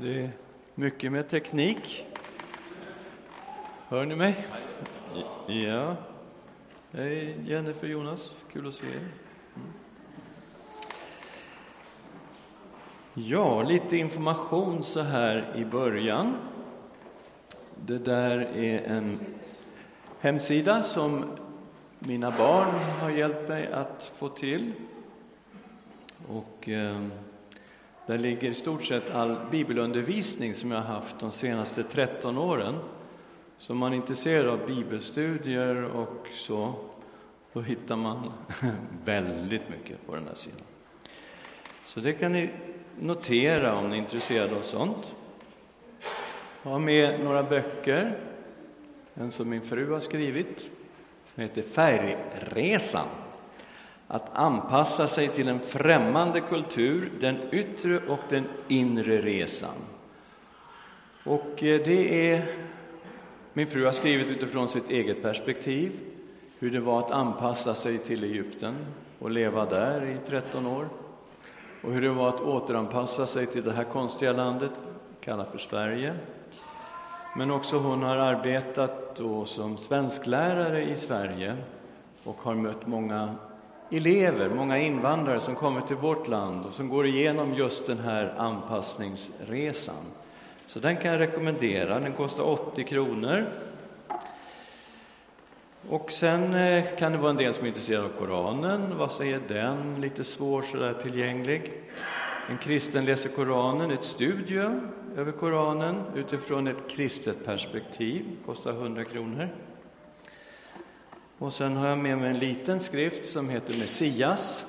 det är mycket med teknik. Hör ni mig? Ja. Hej Jennifer, Jonas, kul att se er. Mm. Ja, lite information så här i början. Det där är en hemsida som mina barn har hjälpt mig att få till. Och eh, där ligger i stort sett all bibelundervisning som jag har haft de senaste 13 åren. Så om man är intresserad av bibelstudier och så, då hittar man väldigt mycket på den här sidan. Så det kan ni notera om ni är intresserade av sånt. Jag har med några böcker. En som min fru har skrivit, som heter Färgresan. Att anpassa sig till en främmande kultur, den yttre och den inre resan. Och eh, det är min fru har skrivit utifrån sitt eget perspektiv, hur det var att anpassa sig till Egypten och leva där i 13 år och hur det var att återanpassa sig till det här konstiga landet, kallat för Sverige. Men också hon har arbetat då som svensklärare i Sverige och har mött många elever, många invandrare som kommer till vårt land och som går igenom just den här anpassningsresan. Så den kan jag rekommendera. Den kostar 80 kronor. Och sen eh, kan det vara en del som är intresserade av Koranen. Vad säger den? Lite svår sådär tillgänglig. En kristen läser Koranen, ett studium över Koranen utifrån ett kristet perspektiv, kostar 100 kronor. Och sen har jag med mig en liten skrift som heter Messias.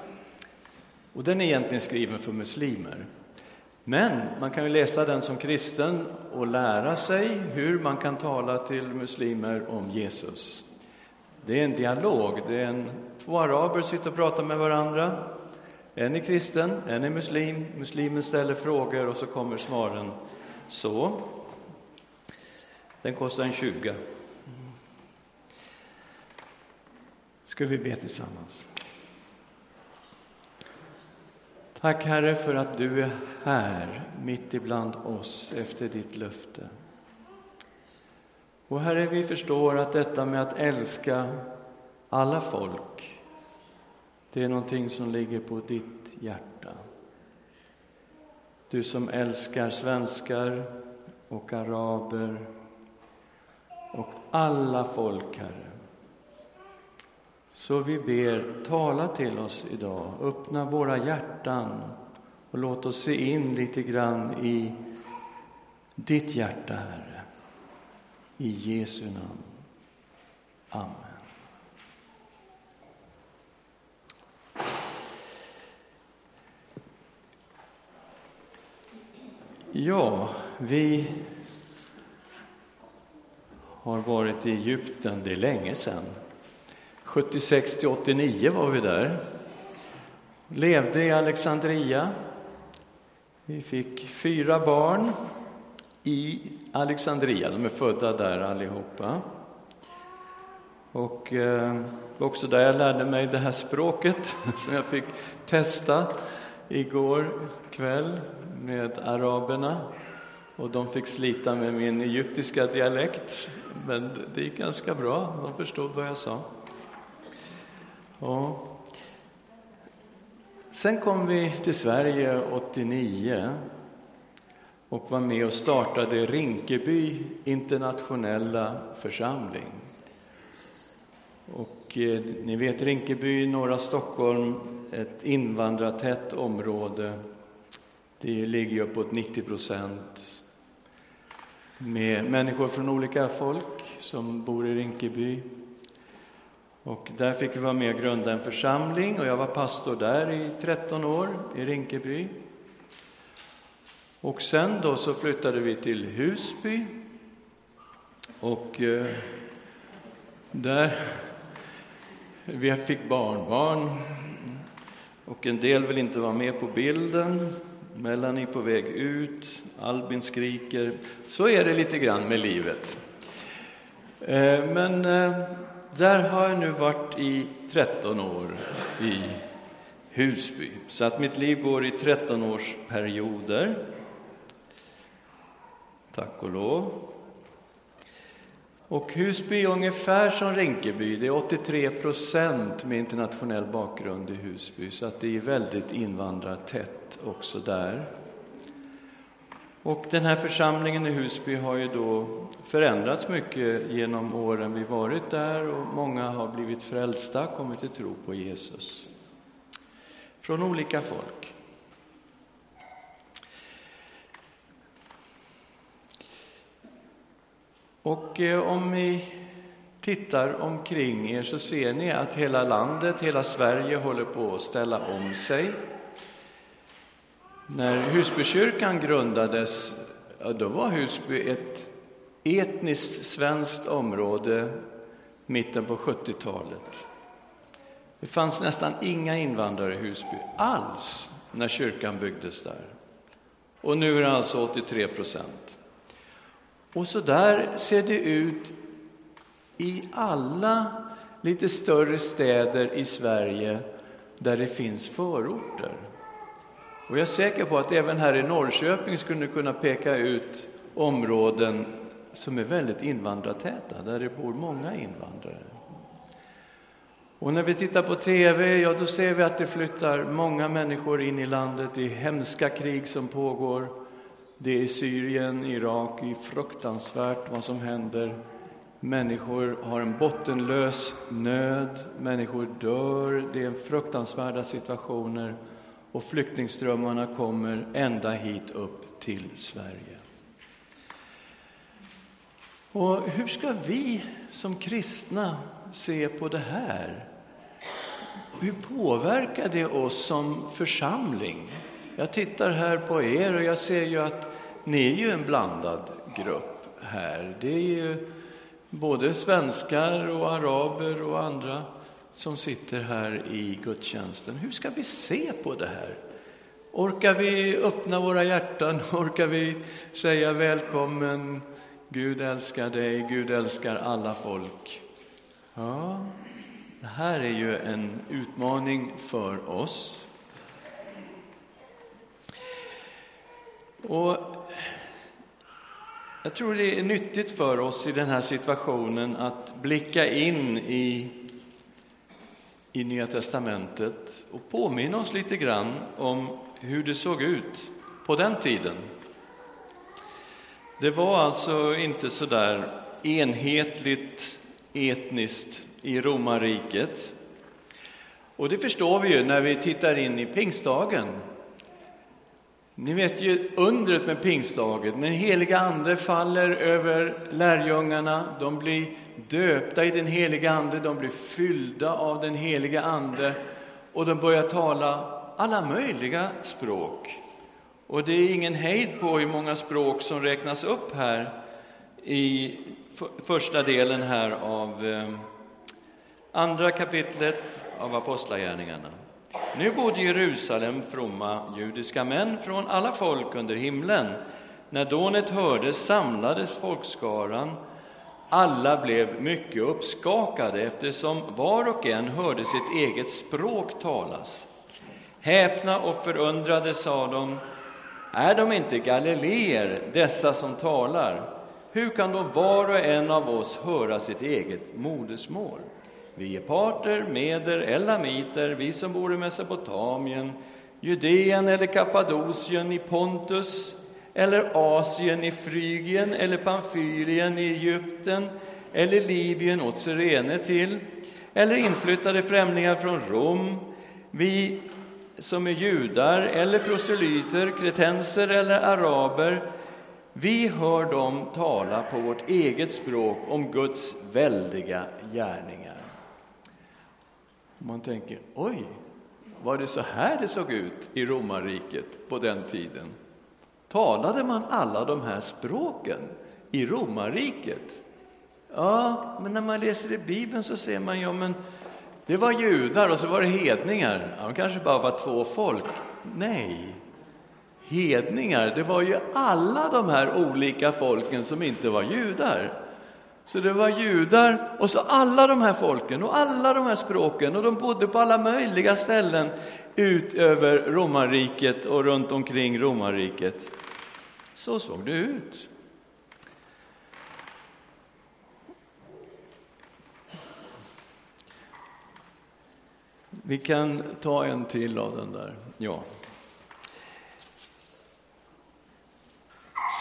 Och den är egentligen skriven för muslimer. Men man kan ju läsa den som kristen och lära sig hur man kan tala till muslimer om Jesus. Det är en dialog. Det är en, två araber sitter och pratar med varandra. En är kristen, en är muslim. Muslimen ställer frågor och så kommer svaren. Så. Den kostar en 20. Ska vi be tillsammans? Tack Herre för att du är här mitt ibland oss efter ditt löfte. Och Herre, vi förstår att detta med att älska alla folk, det är någonting som ligger på ditt hjärta. Du som älskar svenskar och araber och alla folk, Herre. Så vi ber, tala till oss idag, öppna våra hjärtan och låt oss se in lite grann i ditt hjärta, Herre. I Jesu namn. Amen. Ja, vi har varit i Egypten, det är länge sedan. 76 till 89 var vi där. Levde i Alexandria. Vi fick fyra barn i Alexandria. De är födda där allihopa. Och eh, också där jag lärde mig det här språket som jag fick testa igår kväll med araberna. Och de fick slita med min egyptiska dialekt, men det gick ganska bra. De förstod vad jag sa. Ja. Sen kom vi till Sverige 89 och var med och startade Rinkeby internationella församling. Och eh, ni vet Rinkeby, norra Stockholm, ett invandrartätt område. Det ligger uppåt 90 procent med människor från olika folk som bor i Rinkeby. Och där fick vi vara med och grunda en församling och jag var pastor där i 13 år i Rinkeby. Och sen då så flyttade vi till Husby. Och eh, där vi fick barnbarn. Och en del vill inte vara med på bilden. Melanie på väg ut, Albin skriker. Så är det lite grann med livet. Eh, men eh, där har jag nu varit i 13 år i Husby. Så att mitt liv går i 13 års perioder. tack och lov. Och Husby är ungefär som Rinkeby. Det är 83 procent med internationell bakgrund i Husby, så att det är väldigt invandrartätt också där. Och den här församlingen i Husby har ju då förändrats mycket genom åren vi varit där och många har blivit frälsta, kommit till tro på Jesus. Från olika folk. Och eh, om ni tittar omkring er så ser ni att hela landet, hela Sverige håller på att ställa om sig. När Husbykyrkan grundades, då var Husby ett etniskt svenskt område mitten på 70-talet. Det fanns nästan inga invandrare i Husby alls när kyrkan byggdes där. Och nu är det alltså 83 procent. Och så där ser det ut i alla lite större städer i Sverige där det finns förorter. Och jag är säker på att även här i Norrköping skulle kunna peka ut områden som är väldigt invandrartäta, där det bor många invandrare. Och när vi tittar på tv, ja då ser vi att det flyttar många människor in i landet. Det är hemska krig som pågår. Det är i Syrien, Irak, det är fruktansvärt vad som händer. Människor har en bottenlös nöd, människor dör, det är fruktansvärda situationer och flyktingströmmarna kommer ända hit upp till Sverige. Och hur ska vi som kristna se på det här? Hur påverkar det oss som församling? Jag tittar här på er och jag ser ju att ni är ju en blandad grupp här. Det är ju både svenskar och araber och andra som sitter här i gudstjänsten. Hur ska vi se på det här? Orkar vi öppna våra hjärtan? Orkar vi säga välkommen? Gud älskar dig, Gud älskar alla folk. Ja, det här är ju en utmaning för oss. Och jag tror det är nyttigt för oss i den här situationen att blicka in i, i Nya testamentet och påminna oss lite grann om hur det såg ut på den tiden. Det var alltså inte så där enhetligt etniskt i romarriket. Och det förstår vi ju när vi tittar in i pingstdagen ni vet ju undret med pingstdagen, när heliga Ande faller över lärjungarna, de blir döpta i den heliga Ande, de blir fyllda av den heliga Ande och de börjar tala alla möjliga språk. Och det är ingen hejd på hur många språk som räknas upp här i första delen här av ehm, andra kapitlet av Apostlagärningarna. Nu bodde i Jerusalem fromma judiska män från alla folk under himlen. När dånet hördes samlades folkskaran. Alla blev mycket uppskakade eftersom var och en hörde sitt eget språk talas. Häpna och förundrade sa de, är de inte galileer, dessa som talar? Hur kan då var och en av oss höra sitt eget modersmål? Vi är parter, meder, elamiter, vi som bor i Mesopotamien, Judeen eller Kappadokien i Pontus, eller Asien i Frygien eller Pamfylien i Egypten, eller Libyen åt Cyrene till, eller inflyttade främlingar från Rom, vi som är judar eller proselyter, kretenser eller araber, vi hör dem tala på vårt eget språk om Guds väldiga gärningar. Man tänker, oj, var det så här det såg ut i romarriket på den tiden? Talade man alla de här språken i romarriket? Ja, men när man läser i Bibeln så ser man ju, men det var judar och så var det hedningar. Ja, de kanske bara var två folk. Nej, hedningar, det var ju alla de här olika folken som inte var judar. Så det var judar och så alla de här folken och alla de här språken och de bodde på alla möjliga ställen ut över romarriket och runt omkring romarriket. Så såg det ut. Vi kan ta en till av den där. Ja.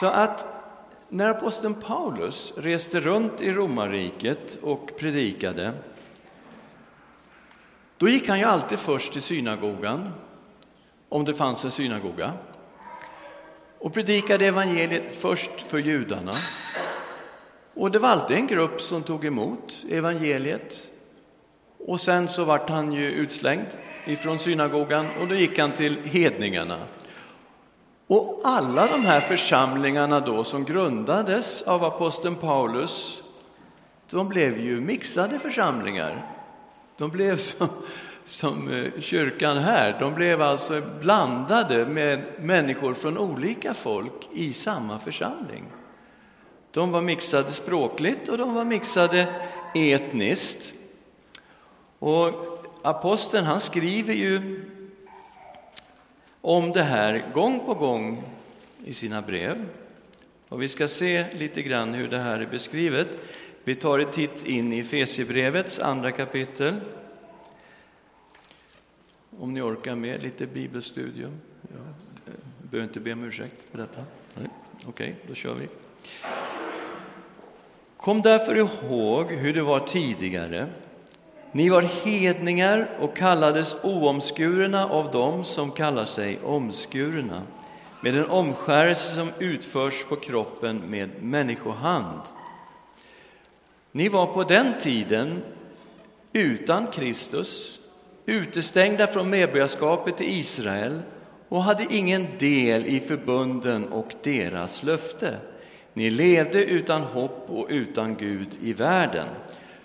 Så att när aposteln Paulus reste runt i romarriket och predikade då gick han ju alltid först till synagogan, om det fanns en synagoga och predikade evangeliet först för judarna. Och det var alltid en grupp som tog emot evangeliet. Och sen så vart han ju utslängd ifrån synagogan och då gick han till hedningarna. Och alla de här församlingarna då som grundades av aposteln Paulus, de blev ju mixade församlingar. De blev som, som eh, kyrkan här, de blev alltså blandade med människor från olika folk i samma församling. De var mixade språkligt och de var mixade etniskt. Och aposteln han skriver ju om det här gång på gång i sina brev. Och vi ska se lite grann hur det här är beskrivet. Vi tar en titt in i Fesiebrevets andra kapitel. Om ni orkar med lite bibelstudium. Jag behöver inte be om ursäkt för detta. Okej, okay, då kör vi. Kom därför ihåg hur det var tidigare. Ni var hedningar och kallades oomskurna av dem som kallar sig omskurna med en omskärelse som utförs på kroppen med människohand. Ni var på den tiden utan Kristus, utestängda från medborgarskapet i Israel och hade ingen del i förbunden och deras löfte. Ni levde utan hopp och utan Gud i världen.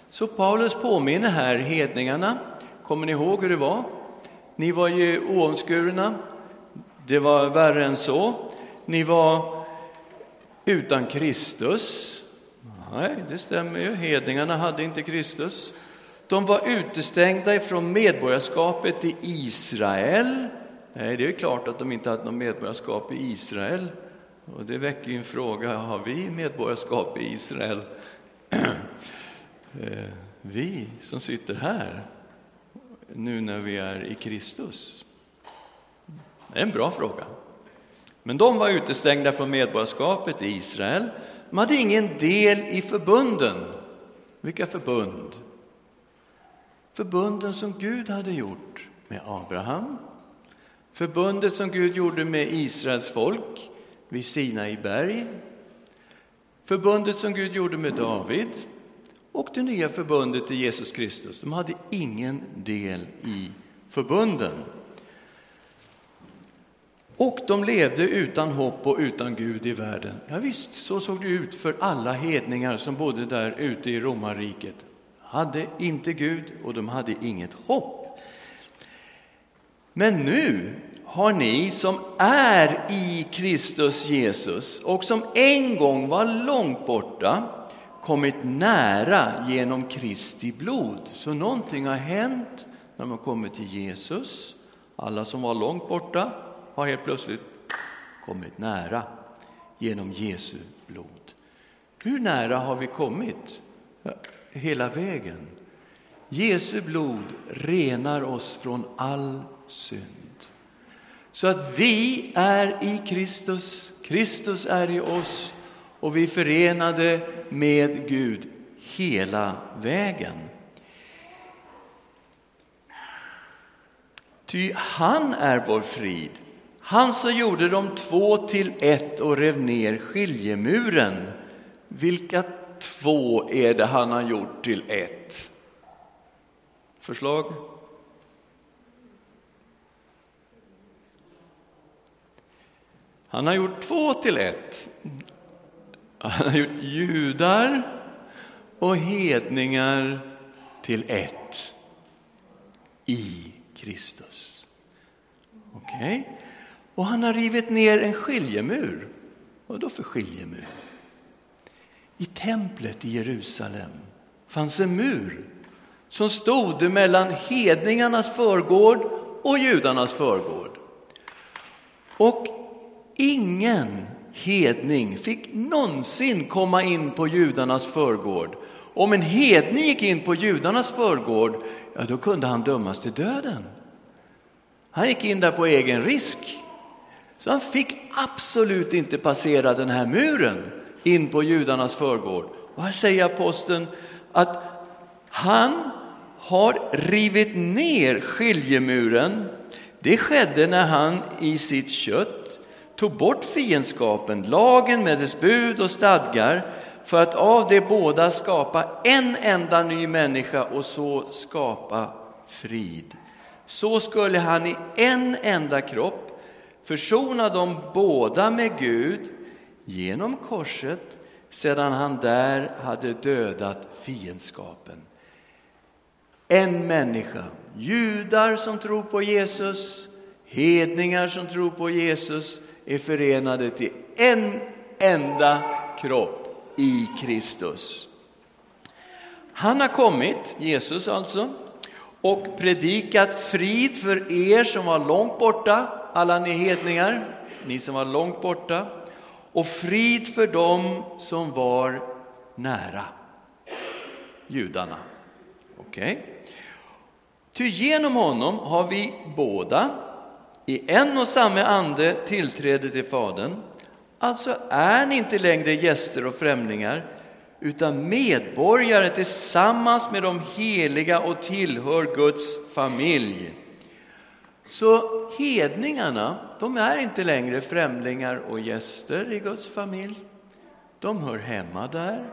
Så Paulus påminner här hedningarna. Kommer ni ihåg hur det var? Ni var ju oomskurna. Det var värre än så. Ni var utan Kristus. Nej, det stämmer ju. Hedningarna hade inte Kristus. De var utestängda ifrån medborgarskapet i Israel. Nej, det är klart att de inte hade något medborgarskap i Israel. Och det väcker ju en fråga, har vi medborgarskap i Israel? Eh, vi som sitter här, nu när vi är i Kristus? Det är en bra fråga. Men de var utestängda från medborgarskapet i Israel. De hade ingen del i förbunden. Vilka förbund? Förbunden som Gud hade gjort med Abraham, förbundet som Gud gjorde med Israels folk vid Sinai berg, förbundet som Gud gjorde med David och det nya förbundet i Jesus Kristus. De hade ingen del i förbunden. Och de levde utan hopp och utan Gud i världen. Ja, visst, så såg det ut för alla hedningar som bodde där ute i romarriket. De hade inte Gud och de hade inget hopp. Men nu har ni som är i Kristus Jesus och som en gång var långt borta kommit nära genom Kristi blod. Så någonting har hänt när man kommer till Jesus. Alla som var långt borta har helt plötsligt kommit nära genom Jesu blod. Hur nära har vi kommit? Hela vägen. Jesu blod renar oss från all synd. Så att vi är i Kristus, Kristus är i oss och vi är förenade med Gud hela vägen. Ty han är vår frid, han som gjorde de två till ett och rev ner skiljemuren. Vilka två är det han har gjort till ett? Förslag? Han har gjort två till ett. Han har gjort judar och hedningar till ett i Kristus. Okej? Okay? Och han har rivit ner en skiljemur. Vad då för skiljemur? I templet i Jerusalem fanns en mur som stod mellan hedningarnas förgård och judarnas förgård. Och ingen hedning fick någonsin komma in på judarnas förgård Om en hedning gick in på judarnas förgård, ja, då kunde han dömas till döden. Han gick in där på egen risk. Så han fick absolut inte passera den här muren in på judarnas förgård. Och här säger aposteln att han har rivit ner skiljemuren. Det skedde när han i sitt kött tog bort fiendskapen, lagen med dess bud och stadgar för att av de båda skapa en enda ny människa och så skapa frid. Så skulle han i en enda kropp försona dem båda med Gud genom korset sedan han där hade dödat fiendskapen. En människa, judar som tror på Jesus, hedningar som tror på Jesus är förenade till en enda kropp i Kristus. Han har kommit, Jesus alltså, och predikat frid för er som var långt borta, alla ni hedningar, ni som var långt borta, och frid för dem som var nära, judarna. Okej? Okay. Ty genom honom har vi båda i en och samma ande tillträde till Fadern. Alltså är ni inte längre gäster och främlingar utan medborgare tillsammans med de heliga och tillhör Guds familj. Så hedningarna, de är inte längre främlingar och gäster i Guds familj. De hör hemma där.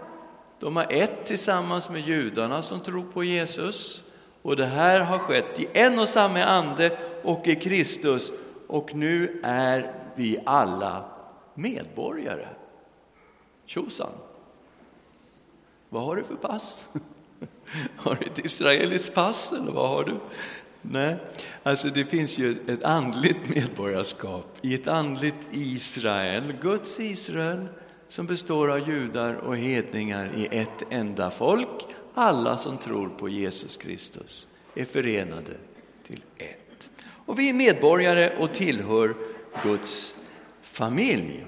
De har ett tillsammans med judarna som tror på Jesus. Och det här har skett i en och samma ande och i Kristus. Och nu är vi alla medborgare. Tjosan! Vad har du för pass? Har du ett israeliskt pass eller vad har du? Nej, alltså det finns ju ett andligt medborgarskap i ett andligt Israel, Guds Israel, som består av judar och hedningar i ett enda folk. Alla som tror på Jesus Kristus är förenade till ett. Och vi är medborgare och tillhör Guds familj.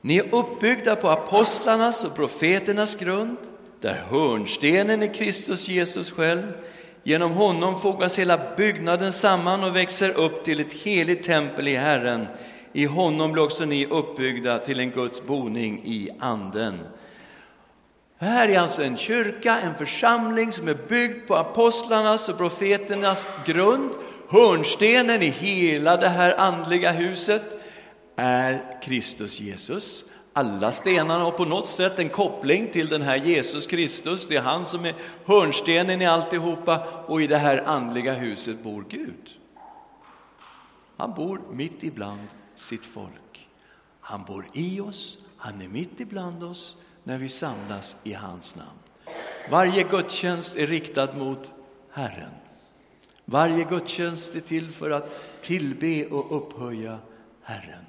Ni är uppbyggda på apostlarnas och profeternas grund, där hörnstenen är Kristus Jesus själv. Genom honom fogas hela byggnaden samman och växer upp till ett heligt tempel i Herren. I honom blir också ni uppbyggda till en Guds boning i Anden. Det här är alltså en kyrka, en församling som är byggd på apostlarnas och profeternas grund. Hörnstenen i hela det här andliga huset är Kristus Jesus. Alla stenarna har på något sätt en koppling till den här Jesus Kristus. Det är han som är hörnstenen i alltihopa och i det här andliga huset bor Gud. Han bor mitt ibland sitt folk. Han bor i oss, han är mitt ibland oss när vi samlas i hans namn. Varje gudstjänst är riktad mot Herren. Varje gudstjänst är till för att tillbe och upphöja Herren.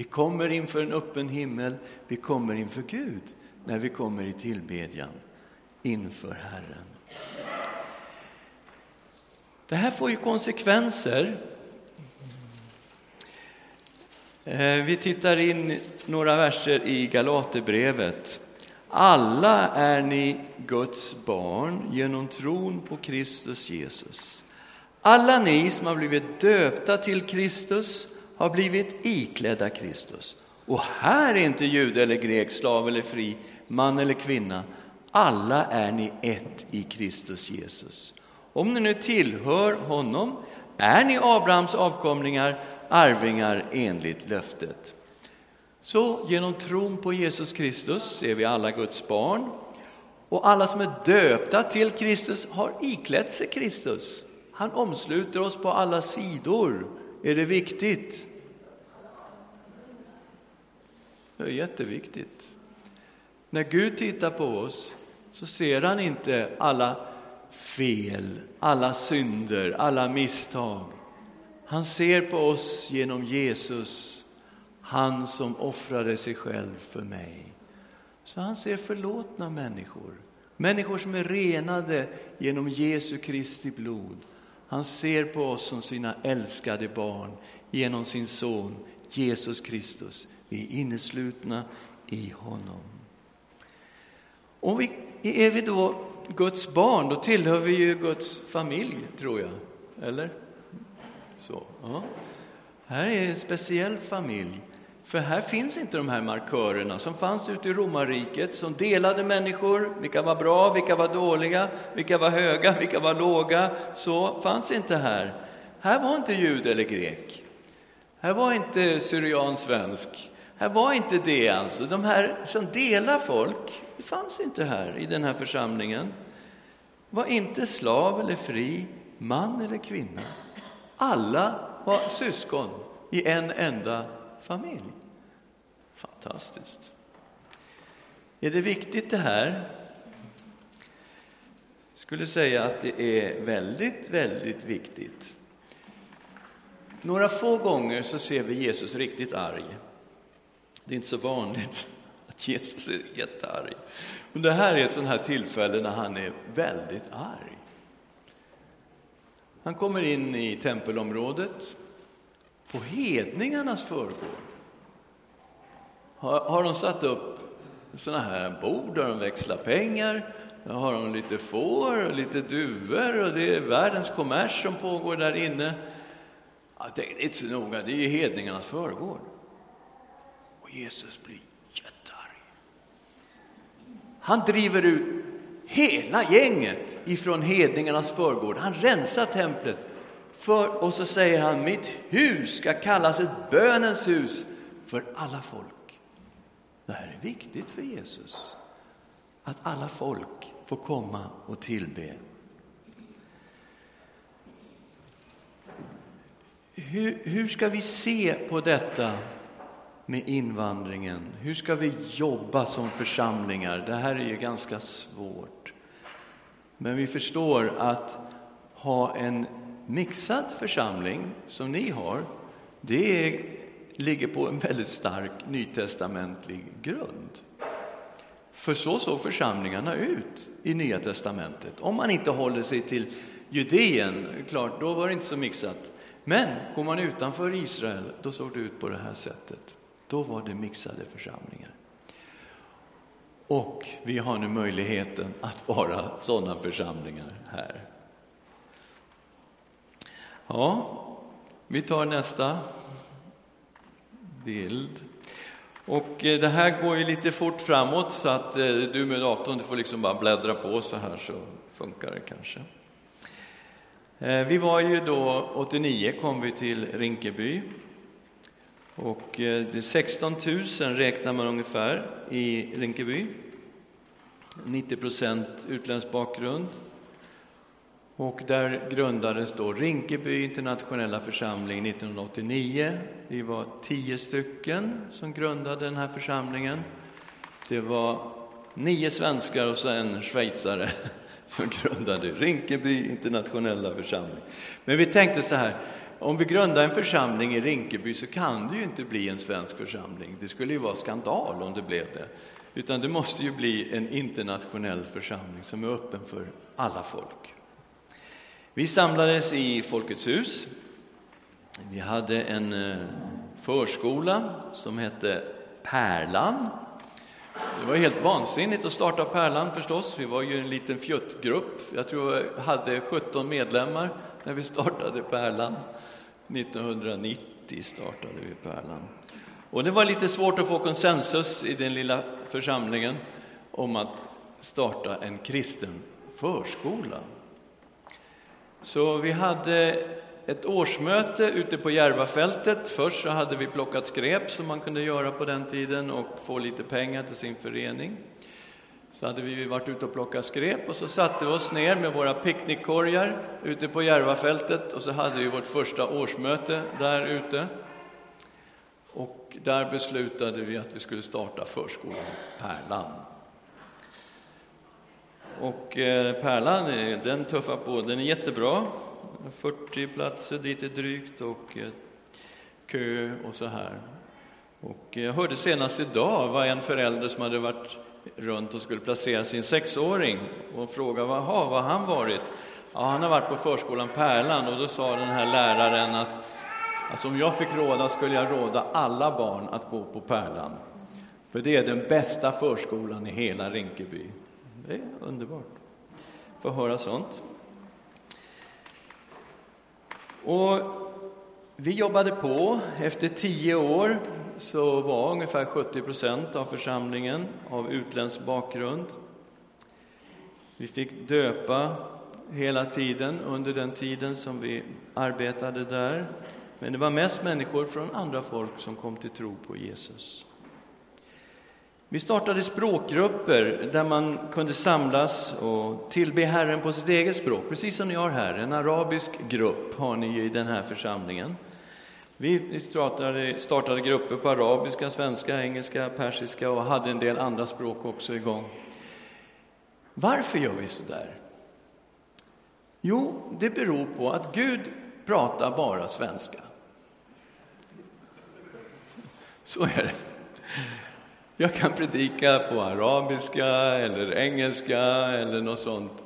Vi kommer inför en öppen himmel, vi kommer inför Gud när vi kommer i tillbedjan inför Herren. Det här får ju konsekvenser. Eh, vi tittar in några verser i Galaterbrevet. Alla är ni Guds barn genom tron på Kristus Jesus. Alla ni som har blivit döpta till Kristus har blivit iklädda Kristus. Och här är inte jude eller grek, slav eller fri, man eller kvinna. Alla är ni ett i Kristus Jesus. Om ni nu tillhör honom är ni Abrahams avkomlingar, arvingar enligt löftet. Så genom tron på Jesus Kristus är vi alla Guds barn. Och alla som är döpta till Kristus har iklätt sig Kristus. Han omsluter oss på alla sidor. Är det viktigt? Det är jätteviktigt. När Gud tittar på oss så ser han inte alla fel, alla synder, alla misstag. Han ser på oss genom Jesus, han som offrade sig själv för mig. Så han ser förlåtna människor, människor som är renade genom Jesu Kristi blod. Han ser på oss som sina älskade barn genom sin son Jesus Kristus. Vi är inneslutna i honom. Och vi är vi då Guds barn, då tillhör vi ju Guds familj, tror jag. Eller? Så, ja. Här är en speciell familj. För här finns inte de här markörerna som fanns ute i romarriket som delade människor, vilka var bra, vilka var dåliga, vilka var höga, vilka var låga. Så fanns inte här. Här var inte jud eller grek. Här var inte syrian-svensk. Här var inte det alltså. De här som delar folk, det fanns inte här i den här församlingen. Var inte slav eller fri, man eller kvinna. Alla var syskon i en enda familj. Fantastiskt. Är det viktigt det här? Jag skulle säga att det är väldigt, väldigt viktigt. Några få gånger så ser vi Jesus riktigt arg. Det är inte så vanligt att Jesus är jättearg. Men det här är ett sånt här tillfälle när han är väldigt arg. Han kommer in i tempelområdet på hedningarnas förgård. Har, har de satt upp såna här bord där de växlar pengar. Där har de lite får och lite duvor och det är världens kommers som pågår där inne. det är inte så noga, det är ju hedningarnas förgård. Och Jesus blir jättearg. Han driver ut hela gänget ifrån hedningarnas förgård. Han rensar templet. För, och så säger han, mitt hus ska kallas ett bönens hus för alla folk. Det här är viktigt för Jesus, att alla folk får komma och tillbe. Hur, hur ska vi se på detta med invandringen? Hur ska vi jobba som församlingar? Det här är ju ganska svårt. Men vi förstår att ha en mixad församling som ni har, det är, ligger på en väldigt stark nytestamentlig grund. För så såg församlingarna ut i Nya testamentet. Om man inte håller sig till Judeen, klart, då var det inte så mixat. Men går man utanför Israel, då såg det ut på det här sättet. Då var det mixade församlingar. Och vi har nu möjligheten att vara sådana församlingar här. Ja, vi tar nästa bild. Och eh, det här går ju lite fort framåt så att eh, du med datorn du får liksom bara bläddra på så här så funkar det kanske. Eh, vi var ju då 89 kom vi till Rinkeby och eh, det är 16 000 räknar man ungefär i Rinkeby. 90 procent utländsk bakgrund. Och där grundades då Rinkeby internationella församling 1989. Vi var tio stycken som grundade den här församlingen. Det var nio svenskar och en schweizare som grundade Rinkeby internationella församling. Men vi tänkte så här, om vi grundar en församling i Rinkeby så kan det ju inte bli en svensk församling. Det skulle ju vara skandal om det blev det. Utan det måste ju bli en internationell församling som är öppen för alla folk. Vi samlades i Folkets hus. Vi hade en eh, förskola som hette Pärlan. Det var helt vansinnigt att starta Pärlan förstås. Vi var ju en liten fjuttgrupp. Jag tror vi hade 17 medlemmar när vi startade Pärlan. 1990 startade vi Pärlan. Och det var lite svårt att få konsensus i den lilla församlingen om att starta en kristen förskola. Så vi hade ett årsmöte ute på Järvafältet. Först så hade vi plockat skräp som man kunde göra på den tiden och få lite pengar till sin förening. Så hade vi varit ute och plockat skräp och så satte vi oss ner med våra picknickkorgar ute på Järvafältet och så hade vi vårt första årsmöte där ute. Och där beslutade vi att vi skulle starta förskolan Pärlan. Och eh, Pärlan, den tuffar på, den är jättebra. 40 platser dit är drygt och eh, kö och så här. Och eh, jag hörde senast idag var en förälder som hade varit runt och skulle placera sin sexåring och frågade vad har han varit? Ja, han har varit på förskolan Pärlan och då sa den här läraren att alltså, om jag fick råda skulle jag råda alla barn att gå på Pärlan. För det är den bästa förskolan i hela Rinkeby. Det är underbart att få höra sånt. Och vi jobbade på. Efter tio år så var ungefär 70 procent av församlingen av utländsk bakgrund. Vi fick döpa hela tiden under den tiden som vi arbetade där. Men det var mest människor från andra folk som kom till tro på Jesus. Vi startade språkgrupper där man kunde samlas och tillbe Herren på sitt eget språk, precis som ni har här. En arabisk grupp har ni i den här församlingen. Vi startade, startade grupper på arabiska, svenska, engelska, persiska och hade en del andra språk också igång. Varför gör vi så där? Jo, det beror på att Gud pratar bara svenska. Så är det. Jag kan predika på arabiska eller engelska eller något sånt.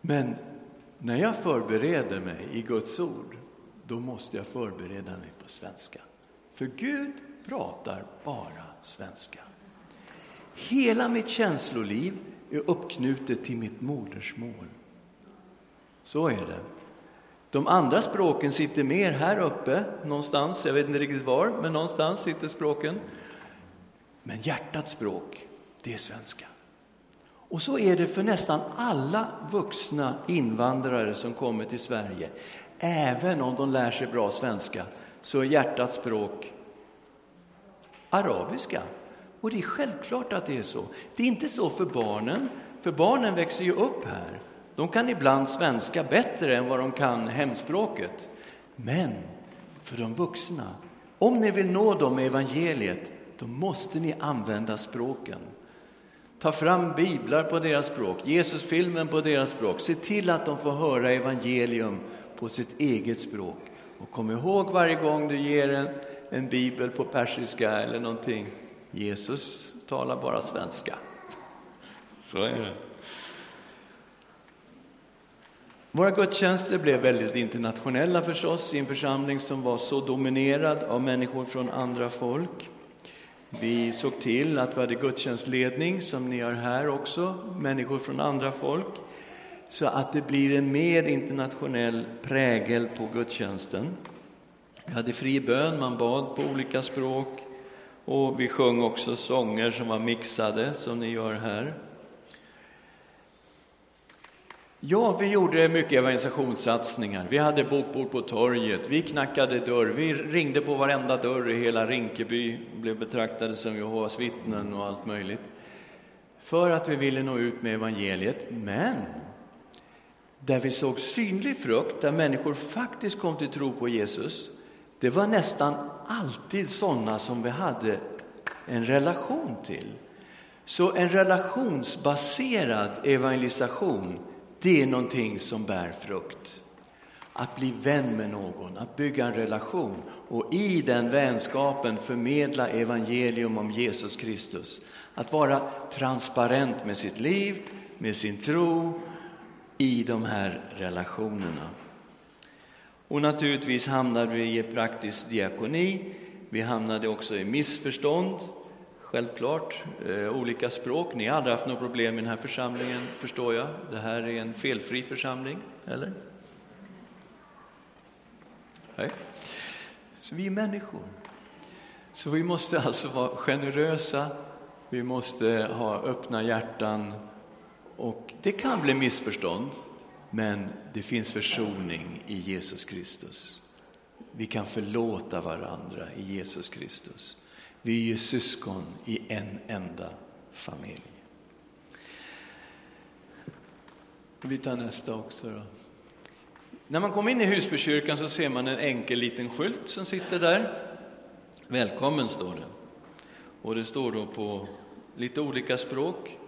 Men när jag förbereder mig i Guds ord, då måste jag förbereda mig på svenska. För Gud pratar bara svenska. Hela mitt känsloliv är uppknutet till mitt modersmål. Så är det. De andra språken sitter mer här uppe någonstans, jag vet inte riktigt var, men någonstans sitter språken. Men hjärtats språk, det är svenska. Och så är det för nästan alla vuxna invandrare som kommer till Sverige. Även om de lär sig bra svenska så är hjärtats språk arabiska. Och det är självklart att det är så. Det är inte så för barnen, för barnen växer ju upp här. De kan ibland svenska bättre än vad de kan hemspråket. Men för de vuxna, om ni vill nå dem med evangeliet, då måste ni använda språken. Ta fram biblar på deras språk, Jesusfilmen på deras språk. Se till att de får höra evangelium på sitt eget språk. Och kom ihåg varje gång du ger en, en bibel på persiska eller någonting, Jesus talar bara svenska. Så är det. Våra gudstjänster blev väldigt internationella förstås i en församling som var så dominerad av människor från andra folk. Vi såg till att vi hade gudstjänstledning, som ni har här också, människor från andra folk, så att det blir en mer internationell prägel på gudstjänsten. Vi hade fri bön, man bad på olika språk och vi sjöng också sånger som var mixade, som ni gör här. Ja, vi gjorde mycket evangelisationssatsningar. Vi hade bokbord på torget, vi knackade dörr, vi ringde på varenda dörr i hela Rinkeby, blev betraktade som Jehovas vittnen och allt möjligt. För att vi ville nå ut med evangeliet, men där vi såg synlig frukt, där människor faktiskt kom till tro på Jesus, det var nästan alltid sådana som vi hade en relation till. Så en relationsbaserad evangelisation det är någonting som bär frukt. Att bli vän med någon, att bygga en relation och i den vänskapen förmedla evangelium om Jesus Kristus. Att vara transparent med sitt liv, med sin tro i de här relationerna. Och naturligtvis hamnade vi i praktisk diakoni. Vi hamnade också i missförstånd självklart. Eh, olika språk. Ni har aldrig haft något problem i den här församlingen, förstår jag. Det här är en felfri församling, eller? Nej. Så vi är människor. Så vi måste alltså vara generösa, vi måste ha öppna hjärtan och det kan bli missförstånd, men det finns försoning i Jesus Kristus. Vi kan förlåta varandra i Jesus Kristus. Vi är ju syskon i en enda familj. Vi tar nästa också. Då. När man kommer in i Husbykyrkan så ser man en enkel liten skylt som sitter där. Välkommen, står det. Och det står då på lite olika språk.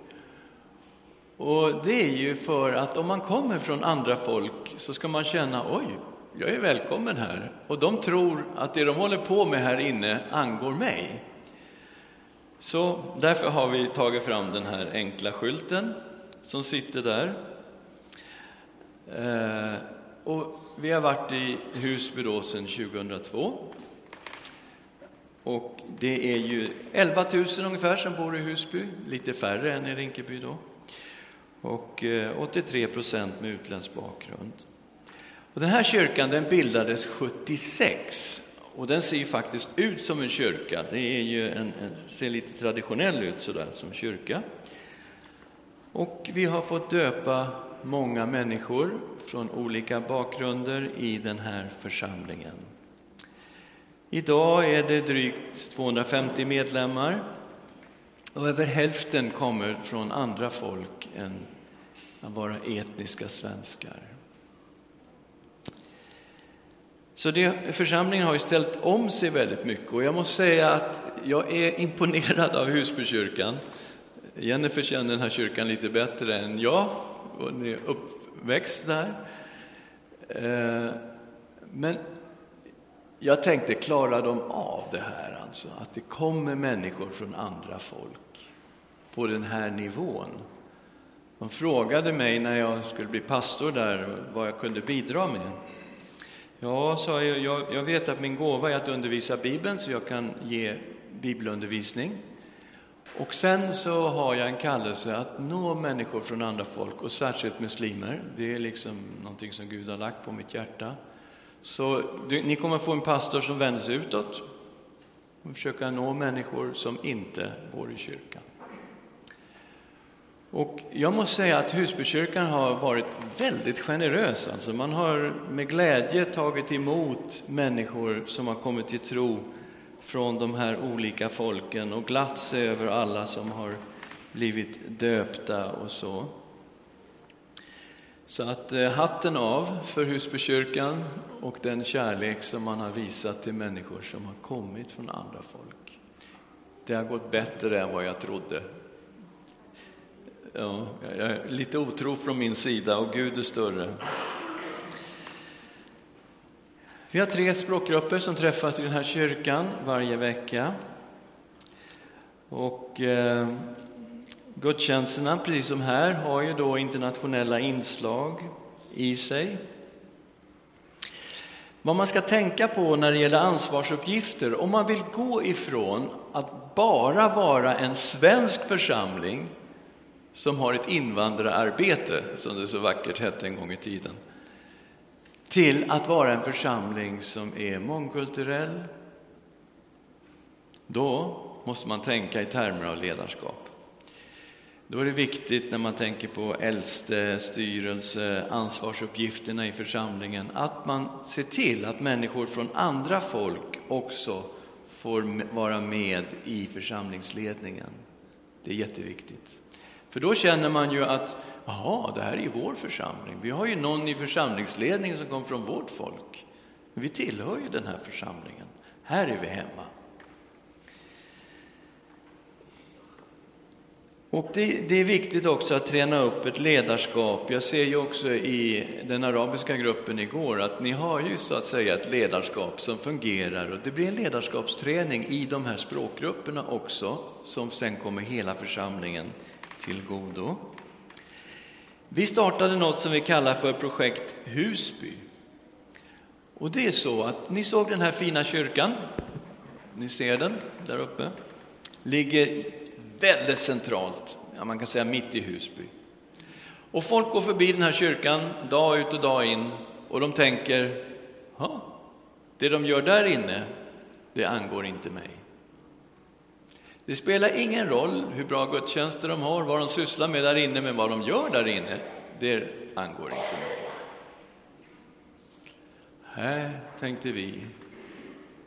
Och det är ju för att om man kommer från andra folk så ska man känna, oj, jag är välkommen här. Och de tror att det de håller på med här inne angår mig. Så därför har vi tagit fram den här enkla skylten som sitter där. Eh, och vi har varit i Husby då sedan 2002. Och det är ju 11 000 ungefär som bor i Husby, lite färre än i Rinkeby då och eh, 83 procent med utländsk bakgrund. Och den här kyrkan den bildades 76 och den ser ju faktiskt ut som en kyrka. Det är ju en, en, ser lite traditionell ut sådär som kyrka. Och vi har fått döpa många människor från olika bakgrunder i den här församlingen. Idag är det drygt 250 medlemmar och över hälften kommer från andra folk än bara etniska svenskar. Så det, församlingen har ju ställt om sig väldigt mycket och jag måste säga att jag är imponerad av Husbykyrkan. Jennifer känner den här kyrkan lite bättre än jag, och ni är uppväxt där. Eh, men jag tänkte, klarar de av det här alltså? Att det kommer människor från andra folk på den här nivån? De frågade mig när jag skulle bli pastor där vad jag kunde bidra med. Ja, sa jag, jag, jag vet att min gåva är att undervisa Bibeln, så jag kan ge bibelundervisning. Och sen så har jag en kallelse att nå människor från andra folk, och särskilt muslimer. Det är liksom någonting som Gud har lagt på mitt hjärta. Så du, ni kommer få en pastor som vänder sig utåt och försöka nå människor som inte går i kyrkan. Och jag måste säga att Husbykyrkan har varit väldigt generös. Alltså man har med glädje tagit emot människor som har kommit till tro från de här olika folken och glatt sig över alla som har blivit döpta och så. Så att eh, hatten av för Husbykyrkan och den kärlek som man har visat till människor som har kommit från andra folk. Det har gått bättre än vad jag trodde Ja, jag är lite otro från min sida och Gud är större. Vi har tre språkgrupper som träffas i den här kyrkan varje vecka. Och eh, gudstjänsterna, precis som här, har ju då internationella inslag i sig. Vad man ska tänka på när det gäller ansvarsuppgifter, om man vill gå ifrån att bara vara en svensk församling som har ett invandrararbete, som det så vackert hette en gång i tiden, till att vara en församling som är mångkulturell, då måste man tänka i termer av ledarskap. Då är det viktigt när man tänker på äldste, styrelse, ansvarsuppgifterna i församlingen, att man ser till att människor från andra folk också får vara med i församlingsledningen. Det är jätteviktigt. För då känner man ju att, jaha, det här är ju vår församling. Vi har ju någon i församlingsledningen som kommer från vårt folk. Vi tillhör ju den här församlingen. Här är vi hemma. Och det, det, är viktigt också att träna upp ett ledarskap. Jag ser ju också i den arabiska gruppen igår att ni har ju så att säga ett ledarskap som fungerar och det blir en ledarskapsträning i de här språkgrupperna också som sen kommer hela församlingen till godo. Vi startade något som vi kallar för projekt Husby. Och det är så att ni såg den här fina kyrkan. Ni ser den där uppe. Ligger väldigt centralt, ja, man kan säga mitt i Husby. Och folk går förbi den här kyrkan dag ut och dag in och de tänker, ja, det de gör där inne, det angår inte mig. Det spelar ingen roll hur bra gudstjänster de har, vad de sysslar med där inne, men vad de gör där inne, det angår inte mig. Här tänkte vi,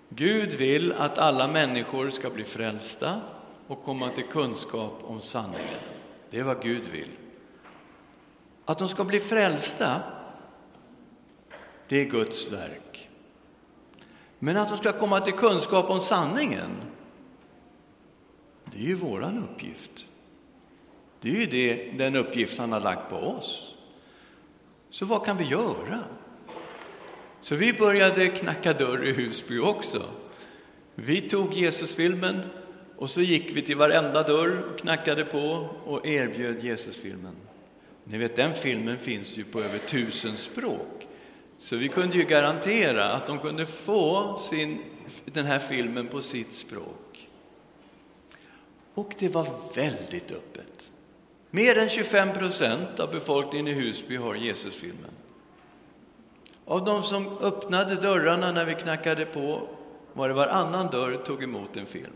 Gud vill att alla människor ska bli frälsta och komma till kunskap om sanningen. Det är vad Gud vill. Att de ska bli frälsta, det är Guds verk. Men att de ska komma till kunskap om sanningen, det är ju våran uppgift. Det är ju det, den uppgift han har lagt på oss. Så vad kan vi göra? Så vi började knacka dörr i Husby också. Vi tog Jesusfilmen och så gick vi till varenda dörr och knackade på och erbjöd Jesusfilmen. Ni vet, den filmen finns ju på över tusen språk. Så vi kunde ju garantera att de kunde få sin, den här filmen på sitt språk. Och det var väldigt öppet. Mer än 25 procent av befolkningen i Husby har Jesusfilmen. Av de som öppnade dörrarna när vi knackade på var det varannan dörr tog emot en film.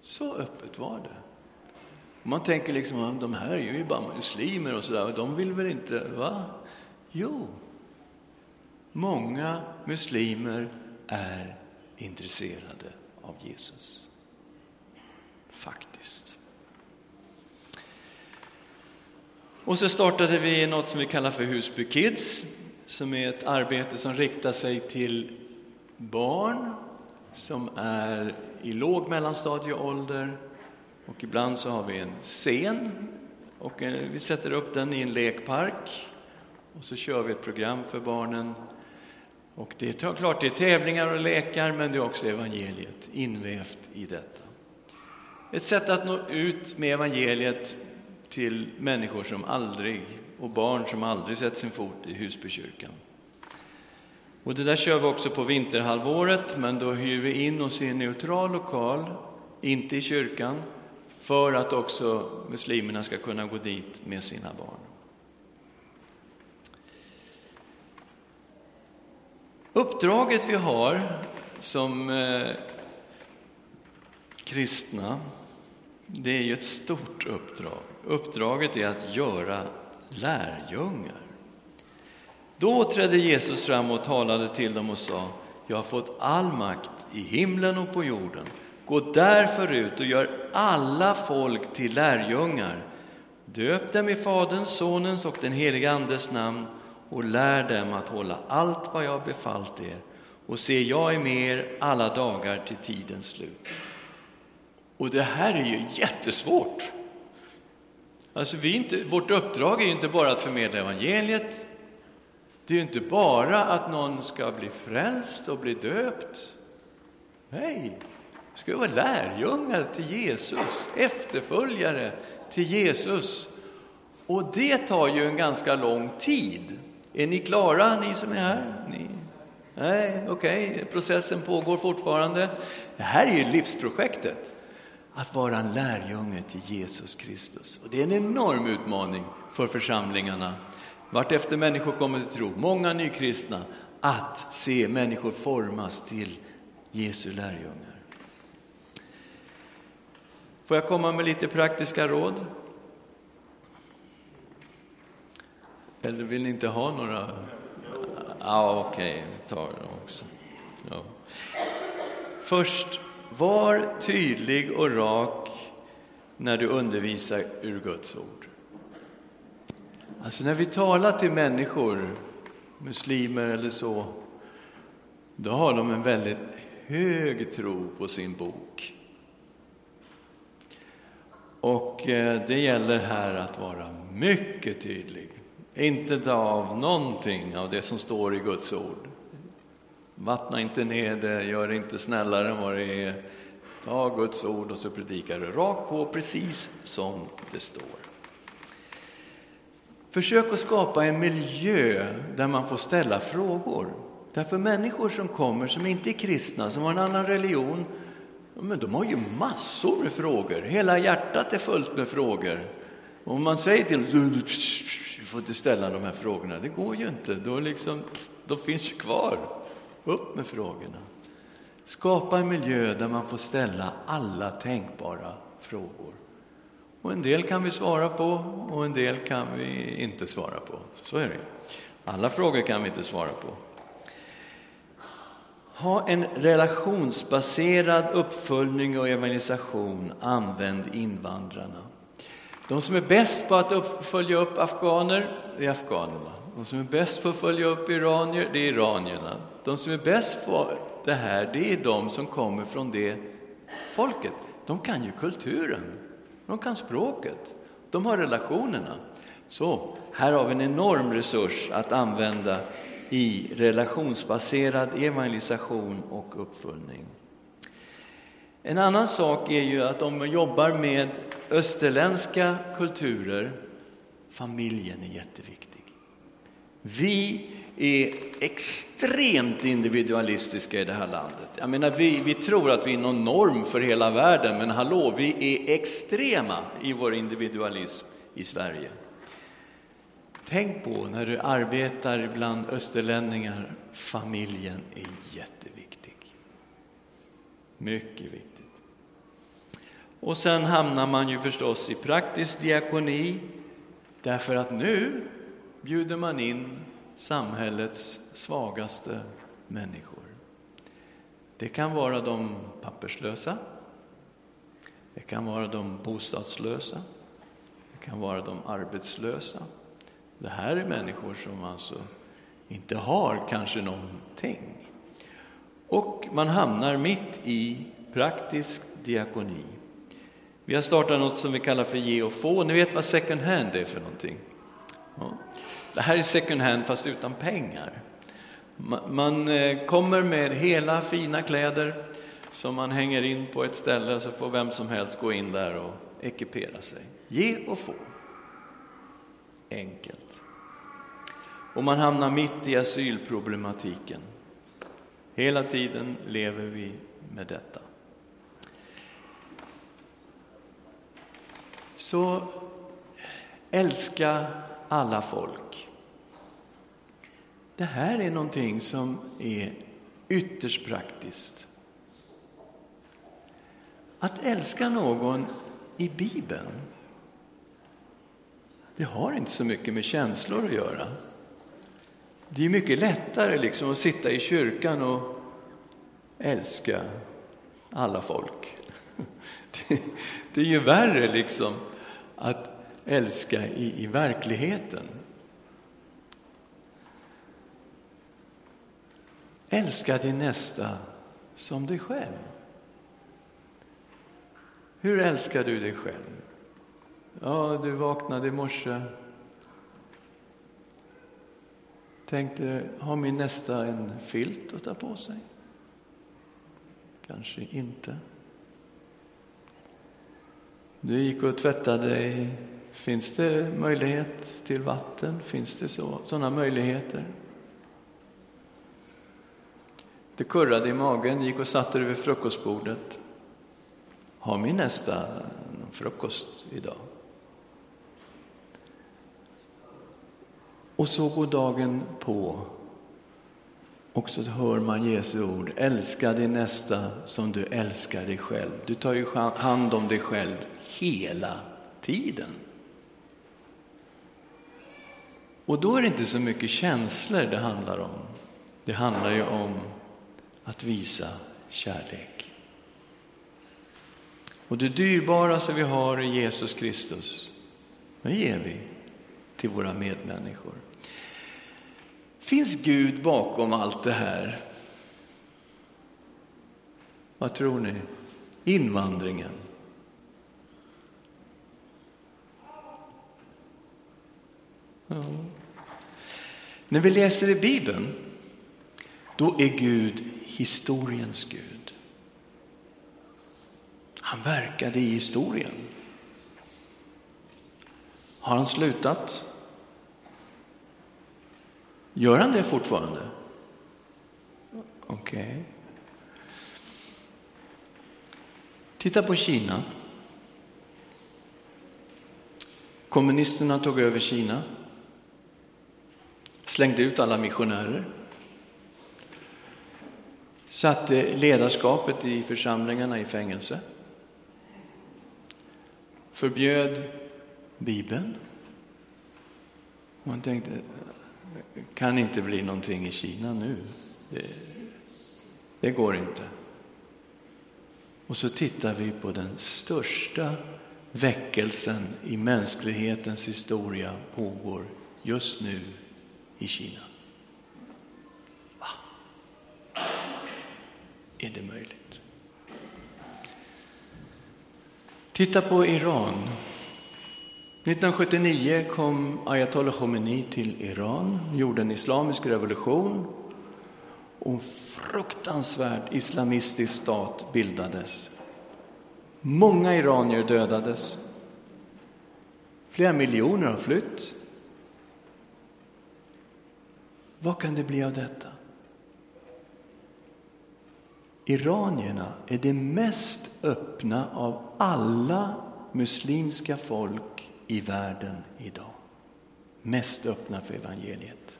Så öppet var det. Man tänker liksom, de här är ju bara muslimer och sådär, de vill väl inte, va? Jo, många muslimer är intresserade av Jesus. Faktiskt. Och så startade vi något som vi kallar för Husby Kids, som är ett arbete som riktar sig till barn som är i låg mellanstadieålder och ibland så har vi en scen och eh, vi sätter upp den i en lekpark och så kör vi ett program för barnen. Och det är klart, det är tävlingar och lekar, men det är också evangeliet invävt i detta. Ett sätt att nå ut med evangeliet till människor som aldrig, och barn som aldrig sett sin fot i Husbykyrkan. Och det där kör vi också på vinterhalvåret, men då hyr vi in oss i en neutral lokal, inte i kyrkan, för att också muslimerna ska kunna gå dit med sina barn. Uppdraget vi har som eh, kristna, det är ju ett stort uppdrag. Uppdraget är att göra lärjungar. Då trädde Jesus fram och talade till dem och sa, jag har fått all makt i himlen och på jorden. Gå därför ut och gör alla folk till lärjungar. Döp dem i Faderns, Sonens och den helige Andes namn och lär dem att hålla allt vad jag befallt er. Och se, jag är med er alla dagar till tidens slut. Och det här är ju jättesvårt. Alltså vi inte, vårt uppdrag är ju inte bara att förmedla evangeliet. Det är ju inte bara att någon ska bli frälst och bli döpt. Nej, vi ska vara lärjungar till Jesus, efterföljare till Jesus. Och det tar ju en ganska lång tid. Är ni klara, ni som är här? Ni? Nej, okej, okay. processen pågår fortfarande. Det här är ju livsprojektet, att vara en lärjunge till Jesus Kristus. Och det är en enorm utmaning för församlingarna, vartefter människor kommer till tro, många nykristna, att se människor formas till Jesu lärjungar. Får jag komma med lite praktiska råd? Eller vill ni inte ha några? Ja, okej, okay, vi tar dem också. Ja. Först, var tydlig och rak när du undervisar ur Guds ord. Alltså när vi talar till människor, muslimer eller så, då har de en väldigt hög tro på sin bok. Och eh, det gäller här att vara mycket tydlig. Inte ta av någonting av det som står i Guds ord. Vattna inte ner det, gör det inte snällare än vad det är. Ta Guds ord och så predikar du rakt på, precis som det står. Försök att skapa en miljö där man får ställa frågor. Därför människor som kommer, som inte är kristna, som har en annan religion, men de har ju massor med frågor. Hela hjärtat är fullt med frågor. Om man säger till dem du får inte ställa de här frågorna, det går ju inte. Då, liksom, då finns ju kvar. Upp med frågorna. Skapa en miljö där man får ställa alla tänkbara frågor. Och en del kan vi svara på och en del kan vi inte svara på. Så är det. Alla frågor kan vi inte svara på. Ha en relationsbaserad uppföljning och evangelisation. Använd invandrarna. De som är bäst på att upp, följa upp afghaner, det är afghanerna. De som är bäst på att följa upp iranier, det är iranierna. De som är bäst på det här, det är de som kommer från det folket. De kan ju kulturen, de kan språket, de har relationerna. Så här har vi en enorm resurs att använda i relationsbaserad evangelisation och uppföljning. En annan sak är ju att om man jobbar med österländska kulturer, familjen är jätteviktig. Vi är extremt individualistiska i det här landet. Jag menar, vi, vi tror att vi är någon norm för hela världen, men hallå, vi är extrema i vår individualism i Sverige. Tänk på när du arbetar bland österlänningar, familjen är jätteviktig. Mycket viktig. Och sen hamnar man ju förstås i praktisk diakoni därför att nu bjuder man in samhällets svagaste människor. Det kan vara de papperslösa, det kan vara de bostadslösa, det kan vara de arbetslösa. Det här är människor som alltså inte har kanske någonting. Och man hamnar mitt i praktisk diakoni. Vi har startat något som vi kallar för ge och få. Ni vet vad second hand är för någonting? Ja. Det här är second hand fast utan pengar. Man eh, kommer med hela fina kläder som man hänger in på ett ställe så får vem som helst gå in där och ekipera sig. Ge och få. Enkelt. Och man hamnar mitt i asylproblematiken. Hela tiden lever vi med detta. Så älska alla folk. Det här är någonting som är ytterst praktiskt. Att älska någon i Bibeln, det har inte så mycket med känslor att göra. Det är mycket lättare liksom att sitta i kyrkan och älska alla folk. Det är ju värre liksom att älska i, i verkligheten. Älska din nästa som dig själv. Hur älskar du dig själv? Ja, du vaknade i morse. Tänkte, har min nästa en filt att ta på sig? Kanske inte. Du gick och tvättade dig. Finns det möjlighet till vatten? Finns det så, sådana möjligheter? Det kurrade i magen, gick och satte dig vid frukostbordet. Har min nästa frukost idag? Och så går dagen på. Och så hör man Jesu ord. Älska din nästa som du älskar dig själv. Du tar ju hand om dig själv hela tiden. Och då är det inte så mycket känslor det handlar om. Det handlar ju om att visa kärlek. Och det dyrbaraste vi har i Jesus Kristus, det ger vi till våra medmänniskor. Finns Gud bakom allt det här? Vad tror ni? Invandringen. Ja. När vi läser i Bibeln, då är Gud historiens Gud. Han verkade i historien. Har han slutat? Gör han det fortfarande? Okej. Okay. Titta på Kina. Kommunisterna tog över Kina slängde ut alla missionärer, satte ledarskapet i församlingarna i fängelse, förbjöd Bibeln. Man tänkte, kan inte bli någonting i Kina nu. Det, det går inte. Och så tittar vi på den största väckelsen i mänsklighetens historia pågår just nu i Kina. Va? Är det möjligt? Titta på Iran. 1979 kom ayatollah Khomeini till Iran, gjorde en islamisk revolution och en fruktansvärd islamistisk stat bildades. Många iranier dödades. Flera miljoner har flytt. Vad kan det bli av detta? Iranierna är det mest öppna av alla muslimska folk i världen idag. Mest öppna för evangeliet.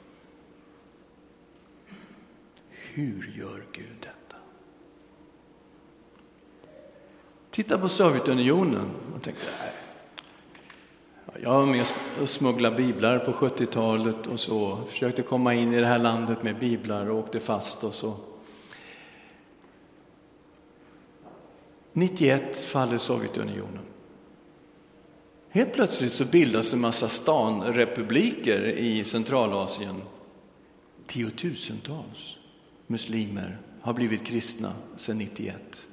Hur gör Gud detta? Titta på Sovjetunionen och tänk, nej. Jag var med och smugglade biblar på 70-talet och så. Försökte komma in i det här landet med biblar och åkte fast och så. 91 faller Sovjetunionen. Helt plötsligt så bildas en massa stanrepubliker i Centralasien. Tiotusentals muslimer har blivit kristna sedan 91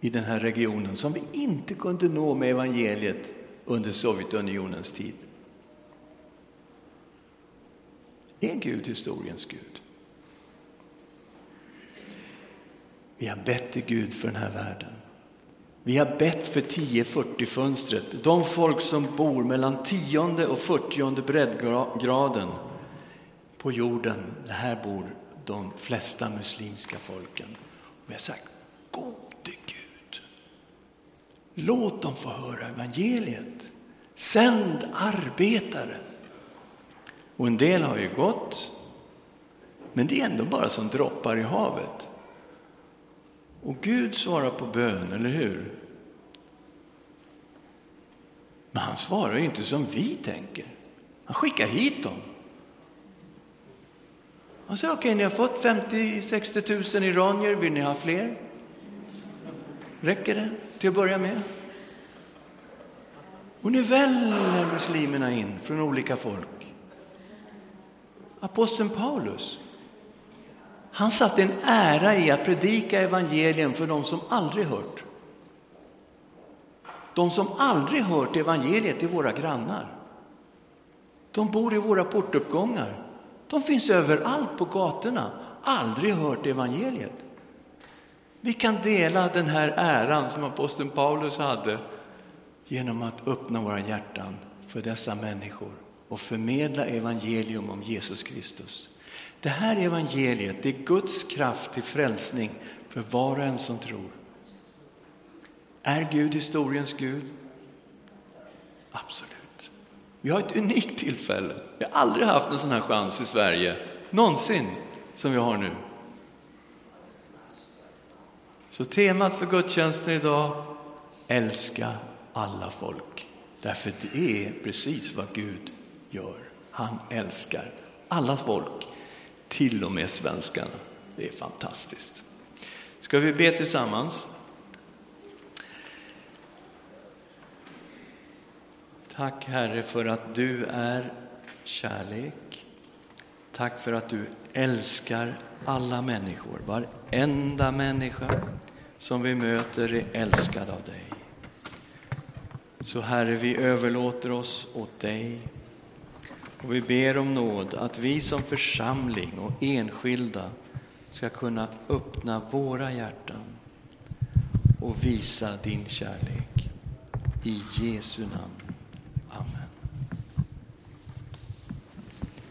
i den här regionen som vi inte kunde nå med evangeliet under Sovjetunionens tid. Är Gud historiens Gud? Vi har bett till Gud för den här världen. Vi har bett för 10-40-fönstret. De folk som bor mellan tionde och 40 breddgraden på jorden. Här bor de flesta muslimska folken. Och vi har sagt, gode Gud, låt dem få höra evangeliet. Sänd arbetare. Och en del har ju gått, men det är ändå bara som droppar i havet. Och Gud svarar på bön, eller hur? Men han svarar ju inte som vi tänker. Han skickar hit dem. Han säger, okej, okay, ni har fått 50-60 000 iranier, vill ni ha fler? Räcker det till att börja med? Och nu väller muslimerna in från olika folk. Aposteln Paulus, han satte en ära i att predika evangelium för de som aldrig hört. De som aldrig hört evangeliet är våra grannar. De bor i våra portuppgångar. De finns överallt på gatorna, aldrig hört evangeliet. Vi kan dela den här äran som aposteln Paulus hade genom att öppna våra hjärtan för dessa människor och förmedla evangelium om Jesus Kristus. Det här evangeliet det är Guds kraft till frälsning för var och en som tror. Är Gud historiens Gud? Absolut. Vi har ett unikt tillfälle. Vi har aldrig haft en sån här chans i Sverige, någonsin, som vi har nu. Så temat för gudstjänsten idag, älska alla folk. Därför det är precis vad Gud gör. Han älskar alla folk till och med svenskarna. Det är fantastiskt. Ska vi be tillsammans? Tack Herre för att du är kärlek. Tack för att du älskar alla människor. Varenda människa som vi möter är älskad av dig. Så Herre, vi överlåter oss åt dig och vi ber om nåd att vi som församling och enskilda ska kunna öppna våra hjärtan och visa din kärlek. I Jesu namn.